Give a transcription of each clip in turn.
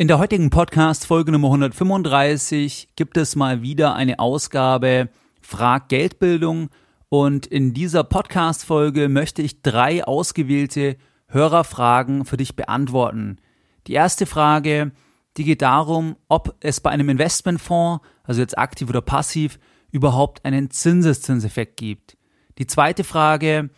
In der heutigen Podcast Folge Nummer 135 gibt es mal wieder eine Ausgabe Frag Geldbildung und in dieser Podcast Folge möchte ich drei ausgewählte Hörerfragen für dich beantworten. Die erste Frage, die geht darum, ob es bei einem Investmentfonds, also jetzt aktiv oder passiv, überhaupt einen Zinseszinseffekt gibt. Die zweite Frage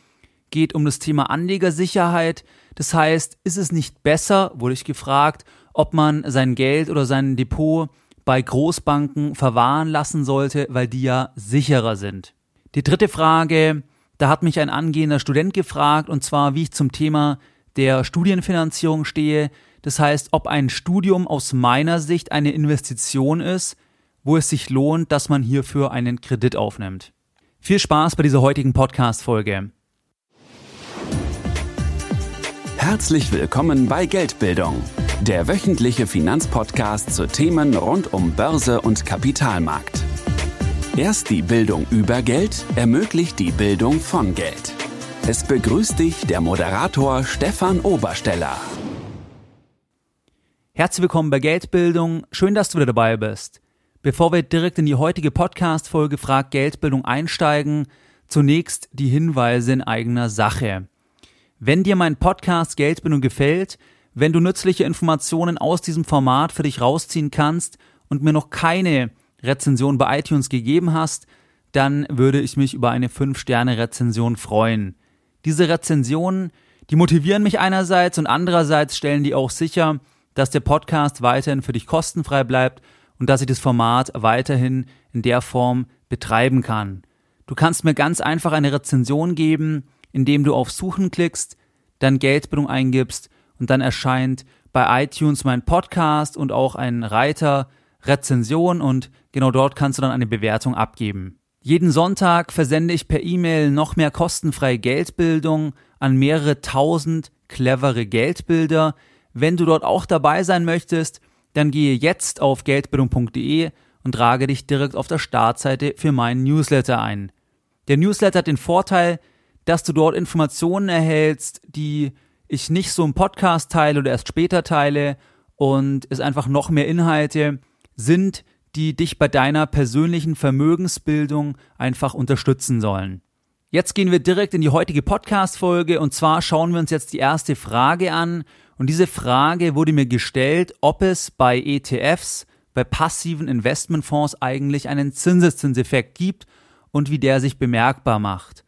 geht um das Thema Anlegersicherheit. Das heißt, ist es nicht besser, wurde ich gefragt, ob man sein Geld oder sein Depot bei Großbanken verwahren lassen sollte, weil die ja sicherer sind. Die dritte Frage, da hat mich ein angehender Student gefragt, und zwar, wie ich zum Thema der Studienfinanzierung stehe. Das heißt, ob ein Studium aus meiner Sicht eine Investition ist, wo es sich lohnt, dass man hierfür einen Kredit aufnimmt. Viel Spaß bei dieser heutigen Podcast-Folge. Herzlich willkommen bei Geldbildung der wöchentliche Finanzpodcast zu Themen rund um Börse und Kapitalmarkt. Erst die Bildung über Geld ermöglicht die Bildung von Geld. Es begrüßt dich der Moderator Stefan Obersteller. Herzlich willkommen bei Geldbildung. Schön, dass du wieder dabei bist. Bevor wir direkt in die heutige Podcast-Folge Frag Geldbildung einsteigen, zunächst die Hinweise in eigener Sache. Wenn dir mein Podcast Geldbildung gefällt, wenn du nützliche Informationen aus diesem Format für dich rausziehen kannst und mir noch keine Rezension bei iTunes gegeben hast, dann würde ich mich über eine 5-Sterne-Rezension freuen. Diese Rezensionen, die motivieren mich einerseits und andererseits stellen die auch sicher, dass der Podcast weiterhin für dich kostenfrei bleibt und dass ich das Format weiterhin in der Form betreiben kann. Du kannst mir ganz einfach eine Rezension geben, indem du auf Suchen klickst, dann Geldbildung eingibst und dann erscheint bei iTunes mein Podcast und auch ein Reiter Rezension und genau dort kannst du dann eine Bewertung abgeben. Jeden Sonntag versende ich per E-Mail noch mehr kostenfreie Geldbildung an mehrere tausend clevere Geldbilder. Wenn du dort auch dabei sein möchtest, dann gehe jetzt auf geldbildung.de und trage dich direkt auf der Startseite für meinen Newsletter ein. Der Newsletter hat den Vorteil, dass du dort Informationen erhältst, die ich nicht so im Podcast teile oder erst später teile und es einfach noch mehr Inhalte sind, die dich bei deiner persönlichen Vermögensbildung einfach unterstützen sollen. Jetzt gehen wir direkt in die heutige Podcast-Folge und zwar schauen wir uns jetzt die erste Frage an. Und diese Frage wurde mir gestellt, ob es bei ETFs, bei passiven Investmentfonds eigentlich einen Zinseszinseffekt gibt und wie der sich bemerkbar macht.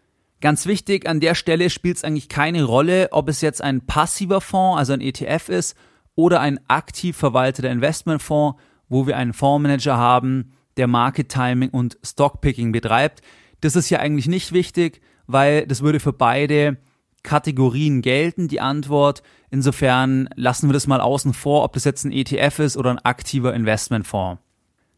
Ganz wichtig, an der Stelle spielt es eigentlich keine Rolle, ob es jetzt ein passiver Fonds, also ein ETF ist, oder ein aktiv verwalteter Investmentfonds, wo wir einen Fondsmanager haben, der Market Timing und Stockpicking betreibt. Das ist ja eigentlich nicht wichtig, weil das würde für beide Kategorien gelten, die Antwort. Insofern lassen wir das mal außen vor, ob das jetzt ein ETF ist oder ein aktiver Investmentfonds.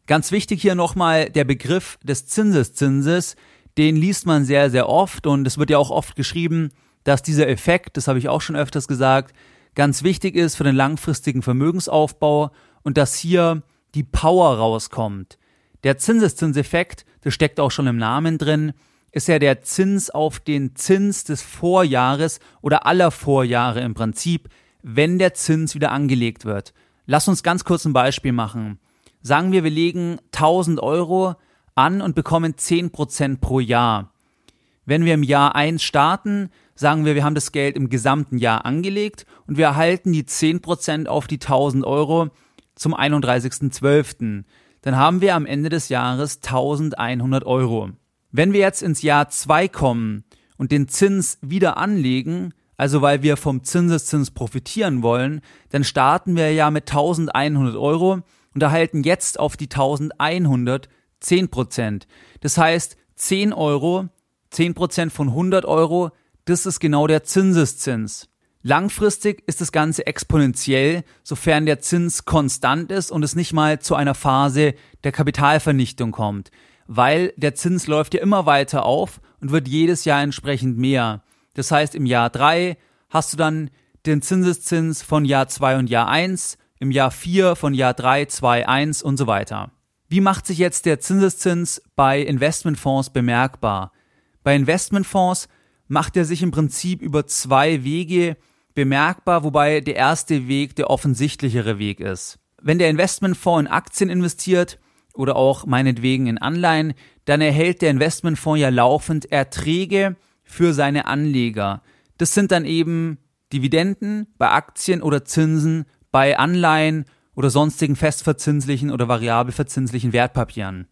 Ganz wichtig hier nochmal der Begriff des Zinseszinses den liest man sehr, sehr oft und es wird ja auch oft geschrieben, dass dieser Effekt, das habe ich auch schon öfters gesagt, ganz wichtig ist für den langfristigen Vermögensaufbau und dass hier die Power rauskommt. Der Zinseszinseffekt, das steckt auch schon im Namen drin, ist ja der Zins auf den Zins des Vorjahres oder aller Vorjahre im Prinzip, wenn der Zins wieder angelegt wird. Lass uns ganz kurz ein Beispiel machen. Sagen wir, wir legen 1000 Euro an und bekommen 10% pro Jahr. Wenn wir im Jahr 1 starten, sagen wir, wir haben das Geld im gesamten Jahr angelegt und wir erhalten die 10% auf die 1000 Euro zum 31.12. Dann haben wir am Ende des Jahres 1100 Euro. Wenn wir jetzt ins Jahr 2 kommen und den Zins wieder anlegen, also weil wir vom Zinseszins profitieren wollen, dann starten wir ja mit 1100 Euro und erhalten jetzt auf die 1100 10 Prozent. Das heißt, 10 Euro, 10 Prozent von 100 Euro, das ist genau der Zinseszins. Langfristig ist das Ganze exponentiell, sofern der Zins konstant ist und es nicht mal zu einer Phase der Kapitalvernichtung kommt, weil der Zins läuft ja immer weiter auf und wird jedes Jahr entsprechend mehr. Das heißt, im Jahr 3 hast du dann den Zinseszins von Jahr 2 und Jahr 1, im Jahr 4 von Jahr 3, 2, 1 und so weiter. Wie macht sich jetzt der Zinseszins bei Investmentfonds bemerkbar? Bei Investmentfonds macht er sich im Prinzip über zwei Wege bemerkbar, wobei der erste Weg der offensichtlichere Weg ist. wenn der Investmentfonds in Aktien investiert oder auch meinetwegen in Anleihen, dann erhält der Investmentfonds ja laufend Erträge für seine Anleger. Das sind dann eben Dividenden bei Aktien oder Zinsen bei Anleihen oder sonstigen festverzinslichen oder variabelverzinslichen Wertpapieren.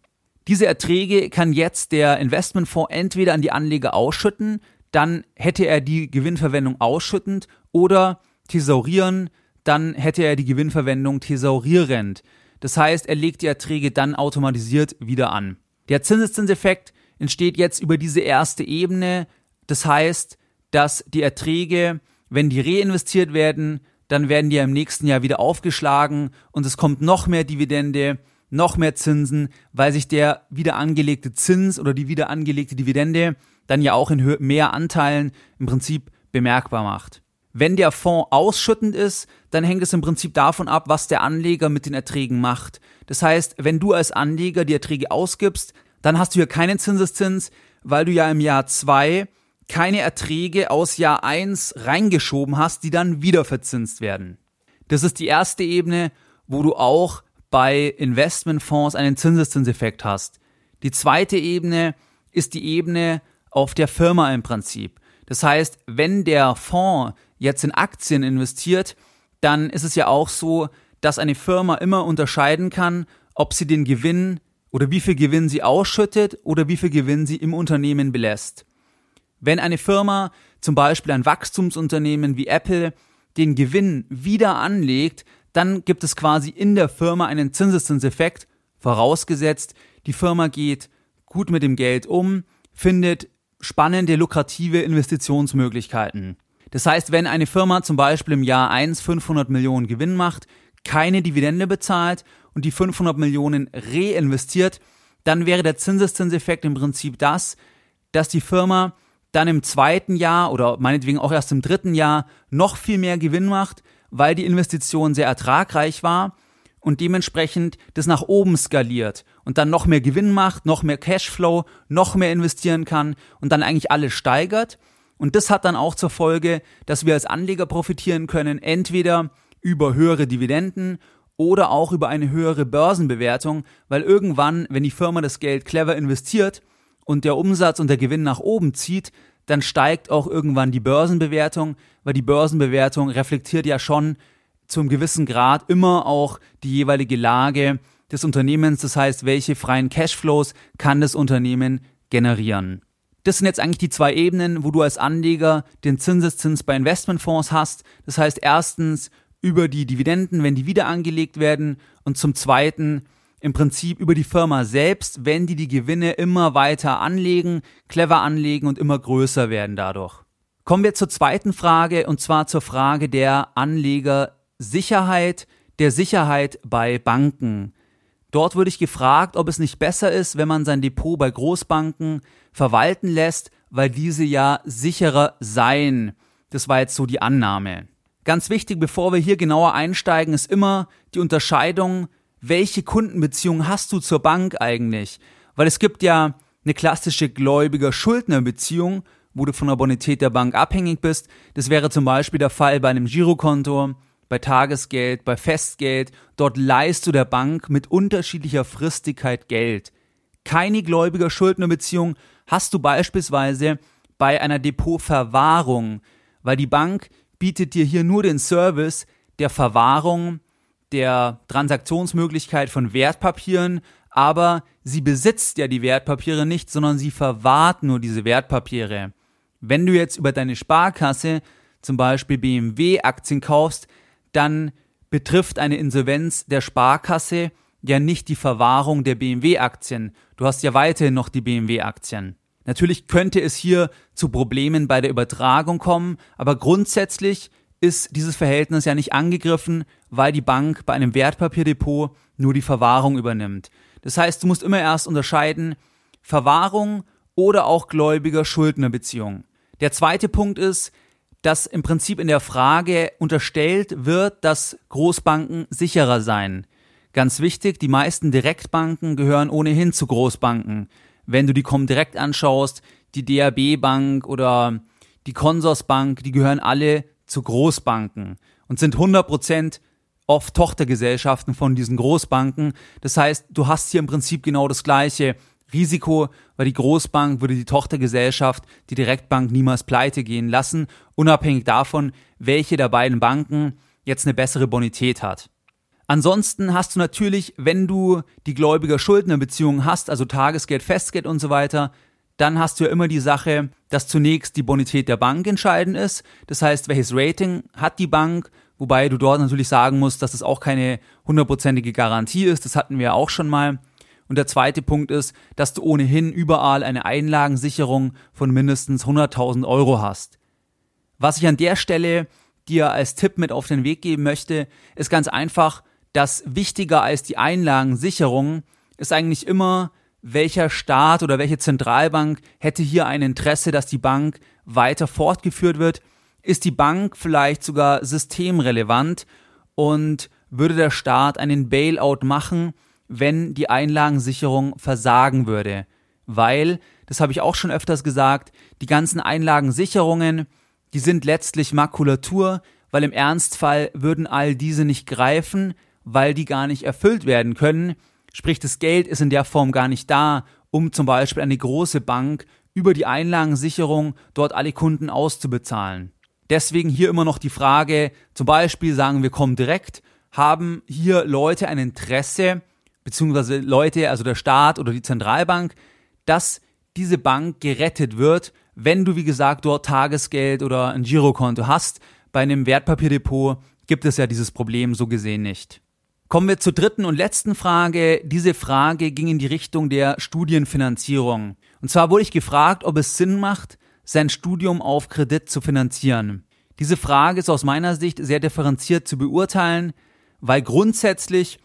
Diese Erträge kann jetzt der Investmentfonds entweder an die Anleger ausschütten, dann hätte er die Gewinnverwendung ausschüttend oder thesaurieren, dann hätte er die Gewinnverwendung thesaurierend. Das heißt, er legt die Erträge dann automatisiert wieder an. Der Zinseszinseffekt entsteht jetzt über diese erste Ebene. Das heißt, dass die Erträge, wenn die reinvestiert werden, dann werden die ja im nächsten Jahr wieder aufgeschlagen und es kommt noch mehr Dividende, noch mehr Zinsen, weil sich der wieder angelegte Zins oder die wieder angelegte Dividende dann ja auch in mehr Anteilen im Prinzip bemerkbar macht. Wenn der Fonds ausschüttend ist, dann hängt es im Prinzip davon ab, was der Anleger mit den Erträgen macht. Das heißt, wenn du als Anleger die Erträge ausgibst, dann hast du hier keinen Zinseszins, weil du ja im Jahr zwei keine Erträge aus Jahr eins reingeschoben hast, die dann wieder verzinst werden. Das ist die erste Ebene, wo du auch bei Investmentfonds einen Zinseszinseffekt hast. Die zweite Ebene ist die Ebene auf der Firma im Prinzip. Das heißt, wenn der Fonds jetzt in Aktien investiert, dann ist es ja auch so, dass eine Firma immer unterscheiden kann, ob sie den Gewinn oder wie viel Gewinn sie ausschüttet oder wie viel Gewinn sie im Unternehmen belässt. Wenn eine Firma, zum Beispiel ein Wachstumsunternehmen wie Apple, den Gewinn wieder anlegt, dann gibt es quasi in der Firma einen Zinseszinseffekt, vorausgesetzt, die Firma geht gut mit dem Geld um, findet spannende, lukrative Investitionsmöglichkeiten. Das heißt, wenn eine Firma zum Beispiel im Jahr 1 500 Millionen Gewinn macht, keine Dividende bezahlt und die 500 Millionen reinvestiert, dann wäre der Zinseszinseffekt im Prinzip das, dass die Firma dann im zweiten Jahr oder meinetwegen auch erst im dritten Jahr noch viel mehr Gewinn macht, weil die Investition sehr ertragreich war und dementsprechend das nach oben skaliert und dann noch mehr Gewinn macht, noch mehr Cashflow, noch mehr investieren kann und dann eigentlich alles steigert. Und das hat dann auch zur Folge, dass wir als Anleger profitieren können, entweder über höhere Dividenden oder auch über eine höhere Börsenbewertung, weil irgendwann, wenn die Firma das Geld clever investiert und der Umsatz und der Gewinn nach oben zieht, dann steigt auch irgendwann die Börsenbewertung, weil die Börsenbewertung reflektiert ja schon zum gewissen Grad immer auch die jeweilige Lage des Unternehmens, das heißt, welche freien Cashflows kann das Unternehmen generieren. Das sind jetzt eigentlich die zwei Ebenen, wo du als Anleger den Zinseszins bei Investmentfonds hast. Das heißt erstens über die Dividenden, wenn die wieder angelegt werden und zum zweiten im Prinzip über die Firma selbst, wenn die die Gewinne immer weiter anlegen, clever anlegen und immer größer werden dadurch. Kommen wir zur zweiten Frage und zwar zur Frage der Anlegersicherheit, der Sicherheit bei Banken. Dort wurde ich gefragt, ob es nicht besser ist, wenn man sein Depot bei Großbanken verwalten lässt, weil diese ja sicherer seien. Das war jetzt so die Annahme. Ganz wichtig, bevor wir hier genauer einsteigen, ist immer die Unterscheidung, welche Kundenbeziehung hast du zur Bank eigentlich? Weil es gibt ja eine klassische Gläubiger-Schuldner-Beziehung, wo du von der Bonität der Bank abhängig bist. Das wäre zum Beispiel der Fall bei einem Girokonto, bei Tagesgeld, bei Festgeld. Dort leihst du der Bank mit unterschiedlicher Fristigkeit Geld. Keine Gläubiger-Schuldner-Beziehung hast du beispielsweise bei einer Depotverwahrung, weil die Bank bietet dir hier nur den Service der Verwahrung, der Transaktionsmöglichkeit von Wertpapieren, aber sie besitzt ja die Wertpapiere nicht, sondern sie verwahrt nur diese Wertpapiere. Wenn du jetzt über deine Sparkasse zum Beispiel BMW-Aktien kaufst, dann betrifft eine Insolvenz der Sparkasse ja nicht die Verwahrung der BMW-Aktien. Du hast ja weiterhin noch die BMW-Aktien. Natürlich könnte es hier zu Problemen bei der Übertragung kommen, aber grundsätzlich ist dieses Verhältnis ja nicht angegriffen, weil die Bank bei einem Wertpapierdepot nur die Verwahrung übernimmt. Das heißt, du musst immer erst unterscheiden Verwahrung oder auch gläubiger Schuldnerbeziehung. Der zweite Punkt ist, dass im Prinzip in der Frage unterstellt wird, dass Großbanken sicherer seien. Ganz wichtig, die meisten Direktbanken gehören ohnehin zu Großbanken. Wenn du die Comdirect anschaust, die DAB Bank oder die Consorsbank, die gehören alle zu Großbanken und sind 100% oft Tochtergesellschaften von diesen Großbanken. Das heißt, du hast hier im Prinzip genau das gleiche Risiko, weil die Großbank würde die Tochtergesellschaft, die Direktbank niemals pleite gehen lassen, unabhängig davon, welche der beiden Banken jetzt eine bessere Bonität hat. Ansonsten hast du natürlich, wenn du die Gläubiger-Schuldner-Beziehung hast, also Tagesgeld, Festgeld und so weiter, dann hast du ja immer die Sache, dass zunächst die Bonität der Bank entscheidend ist. Das heißt, welches Rating hat die Bank? Wobei du dort natürlich sagen musst, dass es auch keine hundertprozentige Garantie ist. Das hatten wir ja auch schon mal. Und der zweite Punkt ist, dass du ohnehin überall eine Einlagensicherung von mindestens 100.000 Euro hast. Was ich an der Stelle dir als Tipp mit auf den Weg geben möchte, ist ganz einfach, dass wichtiger als die Einlagensicherung ist eigentlich immer, welcher Staat oder welche Zentralbank hätte hier ein Interesse, dass die Bank weiter fortgeführt wird. Ist die Bank vielleicht sogar systemrelevant und würde der Staat einen Bailout machen, wenn die Einlagensicherung versagen würde? Weil, das habe ich auch schon öfters gesagt, die ganzen Einlagensicherungen, die sind letztlich Makulatur, weil im Ernstfall würden all diese nicht greifen, weil die gar nicht erfüllt werden können. Sprich, das Geld ist in der Form gar nicht da, um zum Beispiel eine große Bank über die Einlagensicherung dort alle Kunden auszubezahlen. Deswegen hier immer noch die Frage, zum Beispiel sagen wir kommen direkt, haben hier Leute ein Interesse, beziehungsweise Leute, also der Staat oder die Zentralbank, dass diese Bank gerettet wird, wenn du, wie gesagt, dort Tagesgeld oder ein Girokonto hast. Bei einem Wertpapierdepot gibt es ja dieses Problem so gesehen nicht. Kommen wir zur dritten und letzten Frage. Diese Frage ging in die Richtung der Studienfinanzierung. Und zwar wurde ich gefragt, ob es Sinn macht, sein Studium auf Kredit zu finanzieren. Diese Frage ist aus meiner Sicht sehr differenziert zu beurteilen, weil grundsätzlich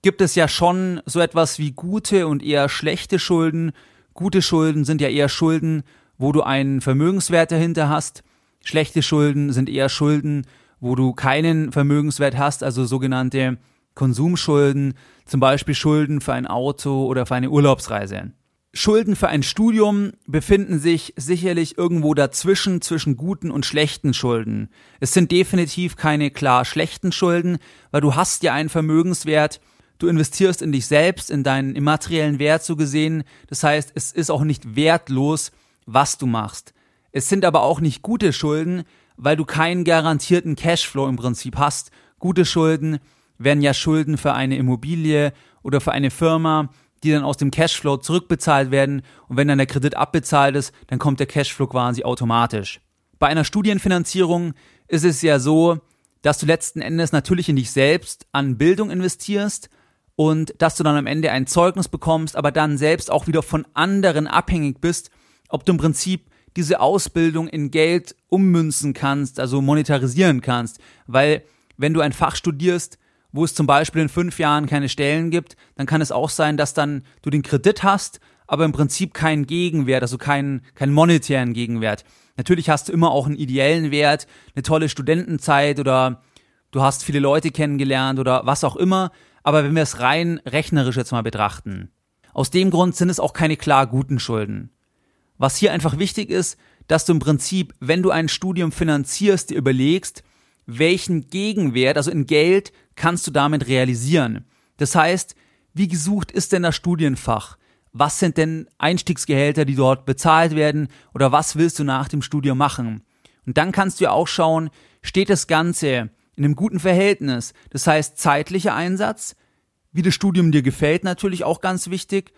gibt es ja schon so etwas wie gute und eher schlechte Schulden. Gute Schulden sind ja eher Schulden, wo du einen Vermögenswert dahinter hast. Schlechte Schulden sind eher Schulden, wo du keinen Vermögenswert hast, also sogenannte Konsumschulden, zum Beispiel Schulden für ein Auto oder für eine Urlaubsreise. Schulden für ein Studium befinden sich sicherlich irgendwo dazwischen, zwischen guten und schlechten Schulden. Es sind definitiv keine klar schlechten Schulden, weil du hast ja einen Vermögenswert, du investierst in dich selbst, in deinen immateriellen Wert so gesehen. Das heißt, es ist auch nicht wertlos, was du machst. Es sind aber auch nicht gute Schulden, weil du keinen garantierten Cashflow im Prinzip hast. Gute Schulden wären ja Schulden für eine Immobilie oder für eine Firma, die dann aus dem Cashflow zurückbezahlt werden und wenn dann der Kredit abbezahlt ist, dann kommt der Cashflow quasi automatisch. Bei einer Studienfinanzierung ist es ja so, dass du letzten Endes natürlich in dich selbst an Bildung investierst und dass du dann am Ende ein Zeugnis bekommst, aber dann selbst auch wieder von anderen abhängig bist, ob du im Prinzip diese Ausbildung in Geld ummünzen kannst, also monetarisieren kannst. Weil wenn du ein Fach studierst, wo es zum Beispiel in fünf Jahren keine Stellen gibt, dann kann es auch sein, dass dann du den Kredit hast, aber im Prinzip keinen Gegenwert, also keinen, keinen monetären Gegenwert. Natürlich hast du immer auch einen ideellen Wert, eine tolle Studentenzeit oder du hast viele Leute kennengelernt oder was auch immer, aber wenn wir es rein rechnerisch jetzt mal betrachten, aus dem Grund sind es auch keine klar guten Schulden. Was hier einfach wichtig ist, dass du im Prinzip, wenn du ein Studium finanzierst, dir überlegst, welchen Gegenwert, also in Geld, kannst du damit realisieren. Das heißt, wie gesucht ist denn das Studienfach? Was sind denn Einstiegsgehälter, die dort bezahlt werden? Oder was willst du nach dem Studium machen? Und dann kannst du ja auch schauen, steht das Ganze in einem guten Verhältnis. Das heißt, zeitlicher Einsatz, wie das Studium dir gefällt, natürlich auch ganz wichtig.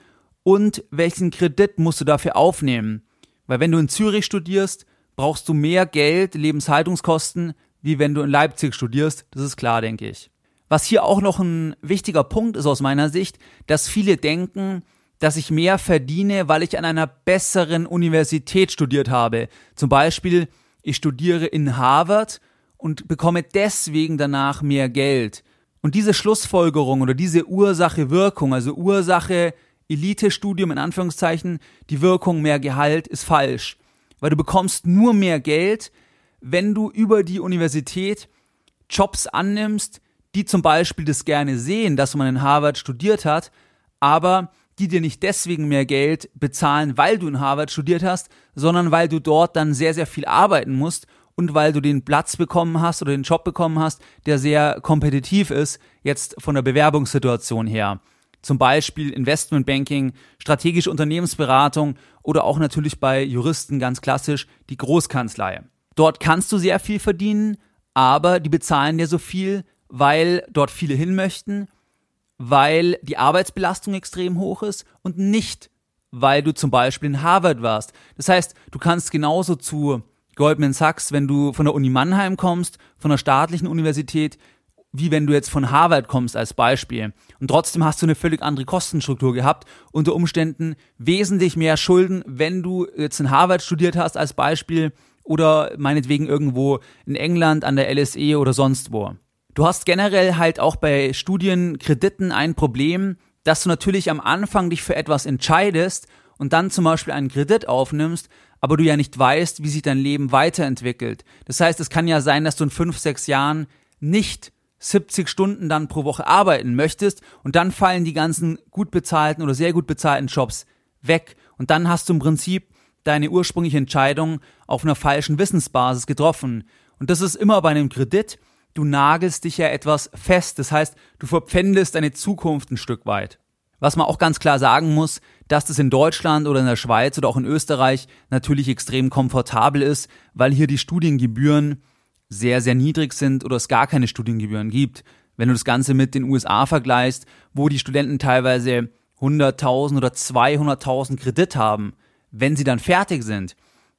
Und welchen Kredit musst du dafür aufnehmen? Weil wenn du in Zürich studierst, brauchst du mehr Geld, Lebenshaltungskosten, wie wenn du in Leipzig studierst. Das ist klar, denke ich. Was hier auch noch ein wichtiger Punkt ist aus meiner Sicht, dass viele denken, dass ich mehr verdiene, weil ich an einer besseren Universität studiert habe. Zum Beispiel, ich studiere in Harvard und bekomme deswegen danach mehr Geld. Und diese Schlussfolgerung oder diese Ursache-Wirkung, also Ursache Elite-Studium in Anführungszeichen, die Wirkung mehr Gehalt ist falsch. Weil du bekommst nur mehr Geld, wenn du über die Universität Jobs annimmst, die zum Beispiel das gerne sehen, dass man in Harvard studiert hat, aber die dir nicht deswegen mehr Geld bezahlen, weil du in Harvard studiert hast, sondern weil du dort dann sehr, sehr viel arbeiten musst und weil du den Platz bekommen hast oder den Job bekommen hast, der sehr kompetitiv ist, jetzt von der Bewerbungssituation her. Zum Beispiel Investmentbanking, strategische Unternehmensberatung oder auch natürlich bei Juristen ganz klassisch die Großkanzlei. Dort kannst du sehr viel verdienen, aber die bezahlen dir so viel, weil dort viele hin möchten, weil die Arbeitsbelastung extrem hoch ist und nicht, weil du zum Beispiel in Harvard warst. Das heißt, du kannst genauso zu Goldman Sachs, wenn du von der Uni Mannheim kommst, von der staatlichen Universität, wie wenn du jetzt von Harvard kommst als Beispiel. Und trotzdem hast du eine völlig andere Kostenstruktur gehabt, unter Umständen wesentlich mehr Schulden, wenn du jetzt in Harvard studiert hast als Beispiel oder meinetwegen irgendwo in England an der LSE oder sonst wo. Du hast generell halt auch bei Studienkrediten ein Problem, dass du natürlich am Anfang dich für etwas entscheidest und dann zum Beispiel einen Kredit aufnimmst, aber du ja nicht weißt, wie sich dein Leben weiterentwickelt. Das heißt, es kann ja sein, dass du in fünf, sechs Jahren nicht 70 Stunden dann pro Woche arbeiten möchtest und dann fallen die ganzen gut bezahlten oder sehr gut bezahlten Jobs weg und dann hast du im Prinzip deine ursprüngliche Entscheidung auf einer falschen Wissensbasis getroffen. Und das ist immer bei einem Kredit. Du nagelst dich ja etwas fest. Das heißt, du verpfändest deine Zukunft ein Stück weit. Was man auch ganz klar sagen muss, dass das in Deutschland oder in der Schweiz oder auch in Österreich natürlich extrem komfortabel ist, weil hier die Studiengebühren sehr, sehr niedrig sind oder es gar keine Studiengebühren gibt. Wenn du das Ganze mit den USA vergleichst, wo die Studenten teilweise 100.000 oder 200.000 Kredit haben, wenn sie dann fertig sind,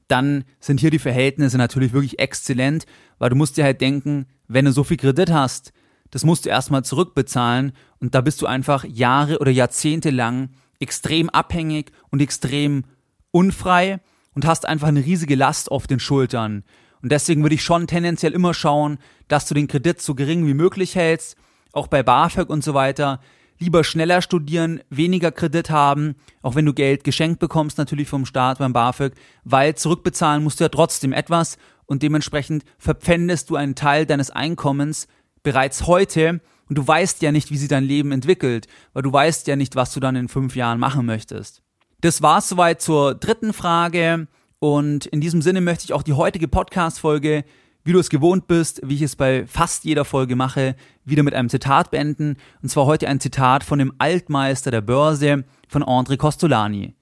dann sind hier die Verhältnisse natürlich wirklich exzellent, weil du musst dir halt denken, wenn du so viel Kredit hast, das musst du erstmal zurückbezahlen und da bist du einfach Jahre oder Jahrzehnte lang extrem abhängig und extrem unfrei und hast einfach eine riesige Last auf den Schultern. Und deswegen würde ich schon tendenziell immer schauen, dass du den Kredit so gering wie möglich hältst, auch bei BAföG und so weiter. Lieber schneller studieren, weniger Kredit haben, auch wenn du Geld geschenkt bekommst, natürlich vom Staat beim BAföG, weil zurückbezahlen musst du ja trotzdem etwas und dementsprechend verpfändest du einen Teil deines Einkommens bereits heute und du weißt ja nicht, wie sich dein Leben entwickelt, weil du weißt ja nicht, was du dann in fünf Jahren machen möchtest. Das war's soweit zur dritten Frage. Und in diesem Sinne möchte ich auch die heutige Podcast-Folge, wie du es gewohnt bist, wie ich es bei fast jeder Folge mache, wieder mit einem Zitat beenden. Und zwar heute ein Zitat von dem Altmeister der Börse, von André Costolani.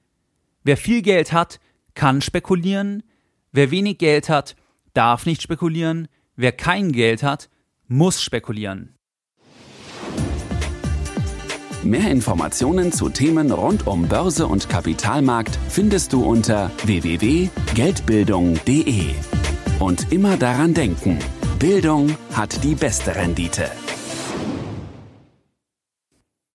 Wer viel Geld hat, kann spekulieren. Wer wenig Geld hat, darf nicht spekulieren. Wer kein Geld hat, muss spekulieren. Mehr Informationen zu Themen rund um Börse und Kapitalmarkt findest du unter www.geldbildung.de. Und immer daran denken, Bildung hat die beste Rendite.